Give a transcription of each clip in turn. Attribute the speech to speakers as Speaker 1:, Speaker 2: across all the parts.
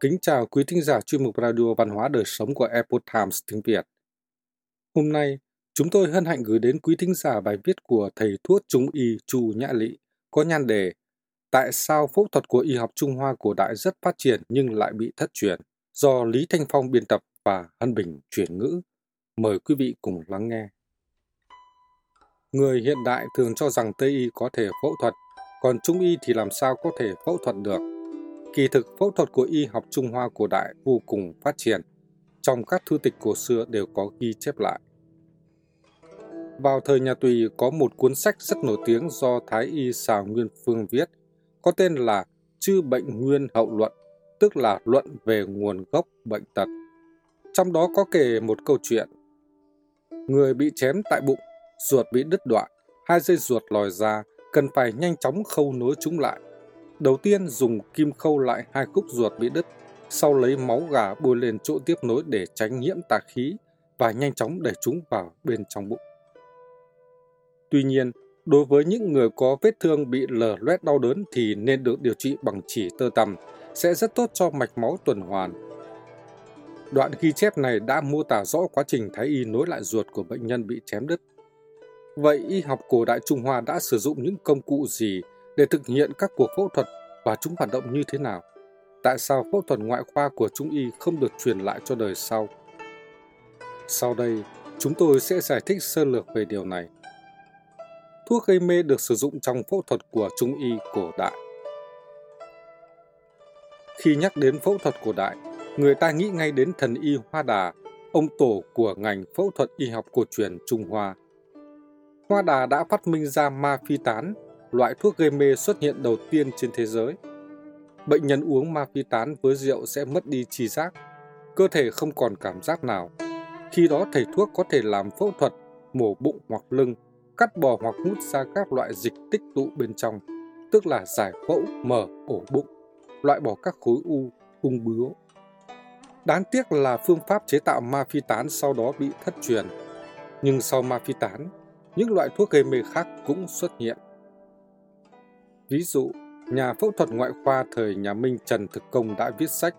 Speaker 1: Kính chào quý thính giả chuyên mục Radio Văn hóa Đời Sống của Epoch Times tiếng Việt. Hôm nay, chúng tôi hân hạnh gửi đến quý thính giả bài viết của thầy thuốc trung y Chu Nhã Lị có nhan đề Tại sao phẫu thuật của y học Trung Hoa cổ đại rất phát triển nhưng lại bị thất truyền do Lý Thanh Phong biên tập và Hân Bình chuyển ngữ. Mời quý vị cùng lắng nghe. Người hiện đại thường cho rằng Tây y có thể phẫu thuật, còn Trung y thì làm sao có thể phẫu thuật được Kỳ thực phẫu thuật của y học Trung Hoa cổ đại vô cùng phát triển. Trong các thư tịch cổ xưa đều có ghi chép lại. Vào thời nhà Tùy có một cuốn sách rất nổi tiếng do Thái y Sào Nguyên Phương viết, có tên là Chư Bệnh Nguyên Hậu Luận, tức là luận về nguồn gốc bệnh tật. Trong đó có kể một câu chuyện. Người bị chém tại bụng, ruột bị đứt đoạn, hai dây ruột lòi ra, cần phải nhanh chóng khâu nối chúng lại Đầu tiên dùng kim khâu lại hai khúc ruột bị đứt, sau lấy máu gà bôi lên chỗ tiếp nối để tránh nhiễm tà khí và nhanh chóng đẩy chúng vào bên trong bụng. Tuy nhiên, đối với những người có vết thương bị lở loét đau đớn thì nên được điều trị bằng chỉ tơ tằm, sẽ rất tốt cho mạch máu tuần hoàn. Đoạn ghi chép này đã mô tả rõ quá trình thái y nối lại ruột của bệnh nhân bị chém đứt. Vậy y học cổ đại Trung Hoa đã sử dụng những công cụ gì để thực hiện các cuộc phẫu thuật và chúng hoạt động như thế nào. Tại sao phẫu thuật ngoại khoa của Trung y không được truyền lại cho đời sau? Sau đây, chúng tôi sẽ giải thích sơ lược về điều này. Thuốc gây mê được sử dụng trong phẫu thuật của Trung y cổ đại. Khi nhắc đến phẫu thuật cổ đại, người ta nghĩ ngay đến thần y Hoa Đà, ông tổ của ngành phẫu thuật y học cổ truyền Trung Hoa. Hoa Đà đã phát minh ra ma phi tán loại thuốc gây mê xuất hiện đầu tiên trên thế giới. Bệnh nhân uống ma phi tán với rượu sẽ mất đi trí giác, cơ thể không còn cảm giác nào. Khi đó thầy thuốc có thể làm phẫu thuật, mổ bụng hoặc lưng, cắt bỏ hoặc hút ra các loại dịch tích tụ bên trong, tức là giải phẫu, mở, ổ bụng, loại bỏ các khối u, ung bướu. Đáng tiếc là phương pháp chế tạo ma phi tán sau đó bị thất truyền. Nhưng sau ma phi tán, những loại thuốc gây mê khác cũng xuất hiện. Ví dụ, nhà phẫu thuật ngoại khoa thời nhà Minh Trần Thực Công đã viết sách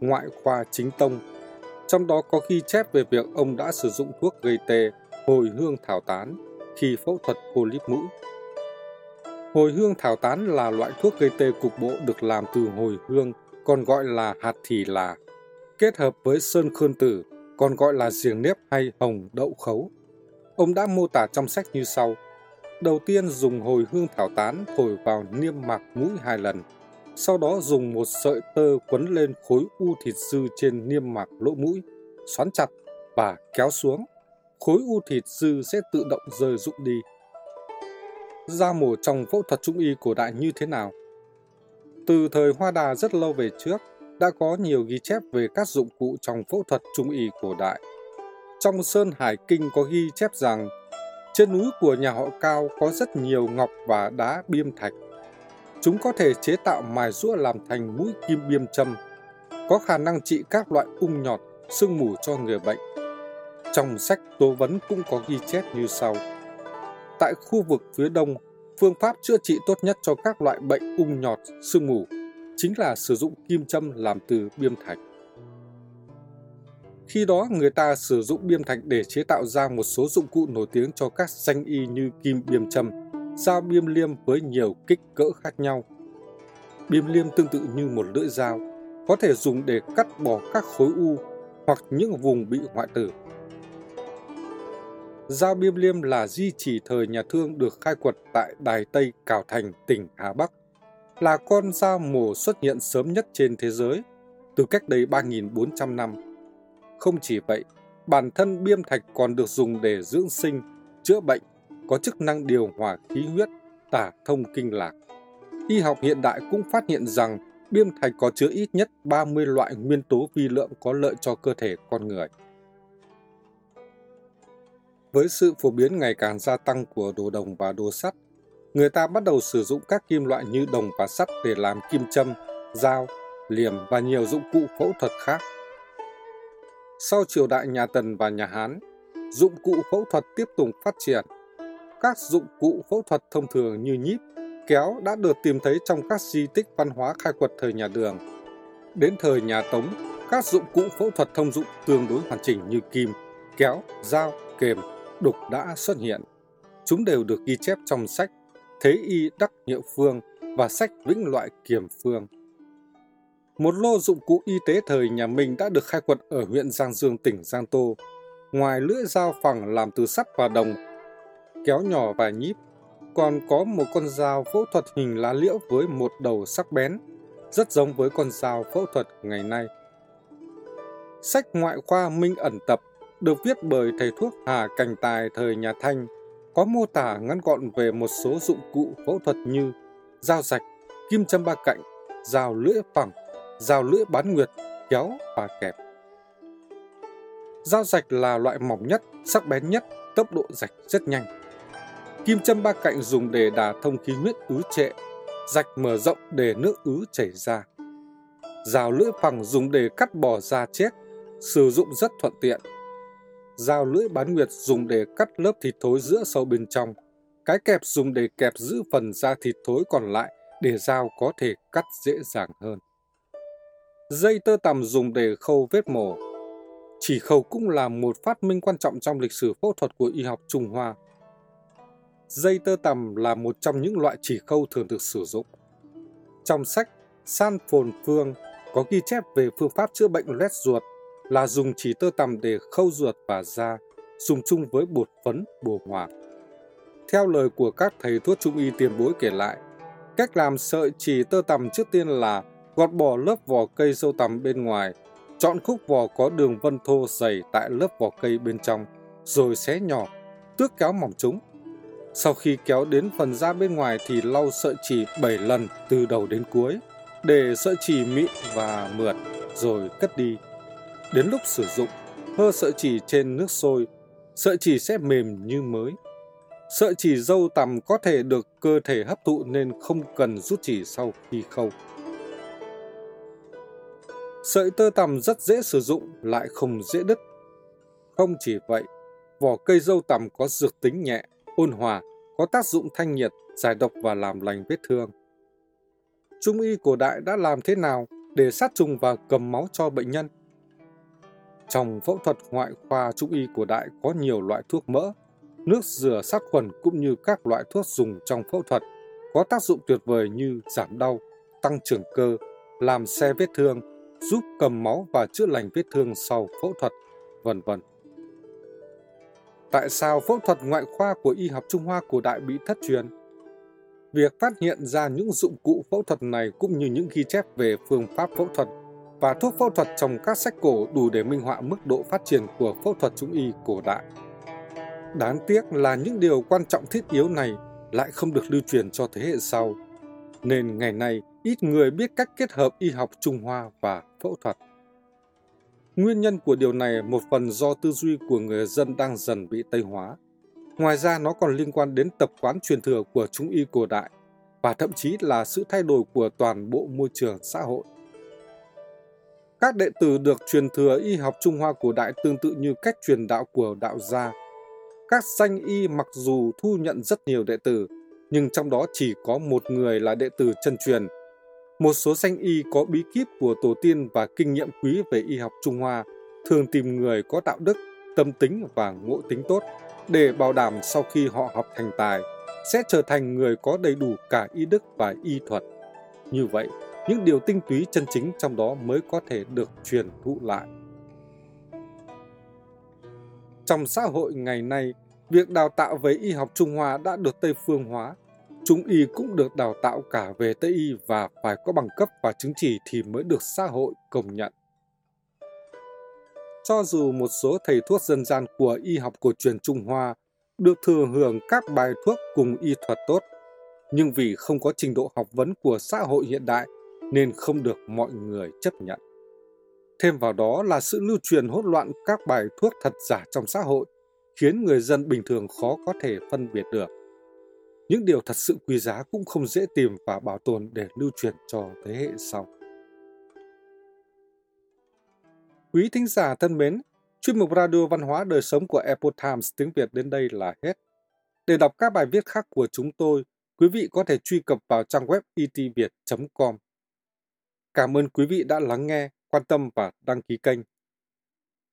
Speaker 1: Ngoại khoa chính tông. Trong đó có ghi chép về việc ông đã sử dụng thuốc gây tê, hồi hương thảo tán khi phẫu thuật polyp mũi. Hồi hương thảo tán là loại thuốc gây tê cục bộ được làm từ hồi hương, còn gọi là hạt thì là, kết hợp với sơn khương tử, còn gọi là giềng nếp hay hồng đậu khấu. Ông đã mô tả trong sách như sau – Đầu tiên dùng hồi hương thảo tán thổi vào niêm mạc mũi hai lần. Sau đó dùng một sợi tơ quấn lên khối u thịt dư trên niêm mạc lỗ mũi, xoắn chặt và kéo xuống. Khối u thịt dư sẽ tự động rơi rụng đi. Da mổ trong phẫu thuật trung y cổ đại như thế nào? Từ thời Hoa Đà rất lâu về trước, đã có nhiều ghi chép về các dụng cụ trong phẫu thuật trung y cổ đại. Trong Sơn Hải Kinh có ghi chép rằng trên núi của nhà họ Cao có rất nhiều ngọc và đá biêm thạch. Chúng có thể chế tạo mài rũa làm thành mũi kim biêm châm, có khả năng trị các loại ung nhọt, sương mù cho người bệnh. Trong sách tố vấn cũng có ghi chép như sau. Tại khu vực phía đông, phương pháp chữa trị tốt nhất cho các loại bệnh ung nhọt, sương mù chính là sử dụng kim châm làm từ biêm thạch. Khi đó người ta sử dụng biêm thạch để chế tạo ra một số dụng cụ nổi tiếng cho các danh y như kim biêm châm, dao biêm liêm với nhiều kích cỡ khác nhau. Biêm liêm tương tự như một lưỡi dao, có thể dùng để cắt bỏ các khối u hoặc những vùng bị hoại tử. Dao biêm liêm là di chỉ thời nhà thương được khai quật tại Đài Tây Cào Thành, tỉnh Hà Bắc, là con dao mổ xuất hiện sớm nhất trên thế giới, từ cách đây 3.400 năm không chỉ vậy, bản thân biêm thạch còn được dùng để dưỡng sinh, chữa bệnh, có chức năng điều hòa khí huyết, tả thông kinh lạc. Y học hiện đại cũng phát hiện rằng biêm thạch có chứa ít nhất 30 loại nguyên tố vi lượng có lợi cho cơ thể con người. Với sự phổ biến ngày càng gia tăng của đồ đồng và đồ sắt, người ta bắt đầu sử dụng các kim loại như đồng và sắt để làm kim châm, dao, liềm và nhiều dụng cụ phẫu thuật khác. Sau triều đại nhà Tần và nhà Hán, dụng cụ phẫu thuật tiếp tục phát triển. Các dụng cụ phẫu thuật thông thường như nhíp, kéo đã được tìm thấy trong các di tích văn hóa khai quật thời nhà Đường. Đến thời nhà Tống, các dụng cụ phẫu thuật thông dụng tương đối hoàn chỉnh như kim, kéo, dao, kềm, đục đã xuất hiện. Chúng đều được ghi chép trong sách Thế y Đắc hiệu Phương và sách Vĩnh Loại Kiềm Phương. Một lô dụng cụ y tế thời nhà Minh đã được khai quật ở huyện Giang Dương, tỉnh Giang Tô. Ngoài lưỡi dao phẳng làm từ sắt và đồng, kéo nhỏ và nhíp, còn có một con dao phẫu thuật hình lá liễu với một đầu sắc bén, rất giống với con dao phẫu thuật ngày nay. Sách ngoại khoa Minh ẩn tập được viết bởi thầy thuốc Hà Cảnh Tài thời nhà Thanh, có mô tả ngắn gọn về một số dụng cụ phẫu thuật như dao rạch, kim châm ba cạnh, dao lưỡi phẳng, dao lưỡi bán nguyệt, kéo và kẹp. Dao rạch là loại mỏng nhất, sắc bén nhất, tốc độ rạch rất nhanh. Kim châm ba cạnh dùng để đả thông khí huyết ứ trệ, rạch mở rộng để nước ứ chảy ra. Dao lưỡi phẳng dùng để cắt bỏ da chết, sử dụng rất thuận tiện. Dao lưỡi bán nguyệt dùng để cắt lớp thịt thối giữa sâu bên trong. Cái kẹp dùng để kẹp giữ phần da thịt thối còn lại để dao có thể cắt dễ dàng hơn. Dây tơ tằm dùng để khâu vết mổ. Chỉ khâu cũng là một phát minh quan trọng trong lịch sử phẫu thuật của y học Trung Hoa. Dây tơ tằm là một trong những loại chỉ khâu thường được sử dụng. Trong sách San Phồn Phương có ghi chép về phương pháp chữa bệnh loét ruột là dùng chỉ tơ tằm để khâu ruột và da, dùng chung với bột phấn, bồ hòa Theo lời của các thầy thuốc trung y tiền bối kể lại, cách làm sợi chỉ tơ tằm trước tiên là gọt bỏ lớp vỏ cây sâu tằm bên ngoài, chọn khúc vỏ có đường vân thô dày tại lớp vỏ cây bên trong, rồi xé nhỏ, tước kéo mỏng chúng. Sau khi kéo đến phần da bên ngoài thì lau sợi chỉ 7 lần từ đầu đến cuối, để sợi chỉ mịn và mượt, rồi cất đi. Đến lúc sử dụng, hơ sợi chỉ trên nước sôi, sợi chỉ sẽ mềm như mới. Sợi chỉ dâu tằm có thể được cơ thể hấp thụ nên không cần rút chỉ sau khi khâu. Sợi tơ tằm rất dễ sử dụng, lại không dễ đứt. Không chỉ vậy, vỏ cây dâu tằm có dược tính nhẹ, ôn hòa, có tác dụng thanh nhiệt, giải độc và làm lành vết thương. Trung y cổ đại đã làm thế nào để sát trùng và cầm máu cho bệnh nhân? Trong phẫu thuật ngoại khoa trung y cổ đại có nhiều loại thuốc mỡ, nước rửa sát khuẩn cũng như các loại thuốc dùng trong phẫu thuật có tác dụng tuyệt vời như giảm đau, tăng trưởng cơ, làm xe vết thương, giúp cầm máu và chữa lành vết thương sau phẫu thuật, vân vân. Tại sao phẫu thuật ngoại khoa của y học Trung Hoa cổ đại bị thất truyền? Việc phát hiện ra những dụng cụ phẫu thuật này cũng như những ghi chép về phương pháp phẫu thuật và thuốc phẫu thuật trong các sách cổ đủ để minh họa mức độ phát triển của phẫu thuật trung y cổ đại. Đáng tiếc là những điều quan trọng thiết yếu này lại không được lưu truyền cho thế hệ sau, nên ngày nay ít người biết cách kết hợp y học Trung Hoa và phẫu thuật. Nguyên nhân của điều này một phần do tư duy của người dân đang dần bị Tây hóa. Ngoài ra nó còn liên quan đến tập quán truyền thừa của Trung y cổ đại và thậm chí là sự thay đổi của toàn bộ môi trường xã hội. Các đệ tử được truyền thừa y học Trung Hoa cổ đại tương tự như cách truyền đạo của đạo gia. Các danh y mặc dù thu nhận rất nhiều đệ tử, nhưng trong đó chỉ có một người là đệ tử chân truyền. Một số danh y có bí kíp của tổ tiên và kinh nghiệm quý về y học Trung Hoa, thường tìm người có đạo đức, tâm tính và ngộ tính tốt để bảo đảm sau khi họ học thành tài sẽ trở thành người có đầy đủ cả y đức và y thuật. Như vậy, những điều tinh túy chân chính trong đó mới có thể được truyền thụ lại. Trong xã hội ngày nay, việc đào tạo về y học Trung Hoa đã được Tây phương hóa. Trung y cũng được đào tạo cả về Tây y và phải có bằng cấp và chứng chỉ thì mới được xã hội công nhận. Cho dù một số thầy thuốc dân gian của y học cổ truyền Trung Hoa được thừa hưởng các bài thuốc cùng y thuật tốt, nhưng vì không có trình độ học vấn của xã hội hiện đại nên không được mọi người chấp nhận. Thêm vào đó là sự lưu truyền hỗn loạn các bài thuốc thật giả trong xã hội, khiến người dân bình thường khó có thể phân biệt được. Những điều thật sự quý giá cũng không dễ tìm và bảo tồn để lưu truyền cho thế hệ sau. Quý thính giả thân mến, chuyên mục Radio Văn hóa Đời Sống của Epoch Times tiếng Việt đến đây là hết. Để đọc các bài viết khác của chúng tôi, quý vị có thể truy cập vào trang web itviet.com. Cảm ơn quý vị đã lắng nghe, quan tâm và đăng ký kênh.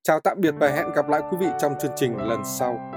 Speaker 1: Chào tạm biệt và hẹn gặp lại quý vị trong chương trình lần sau.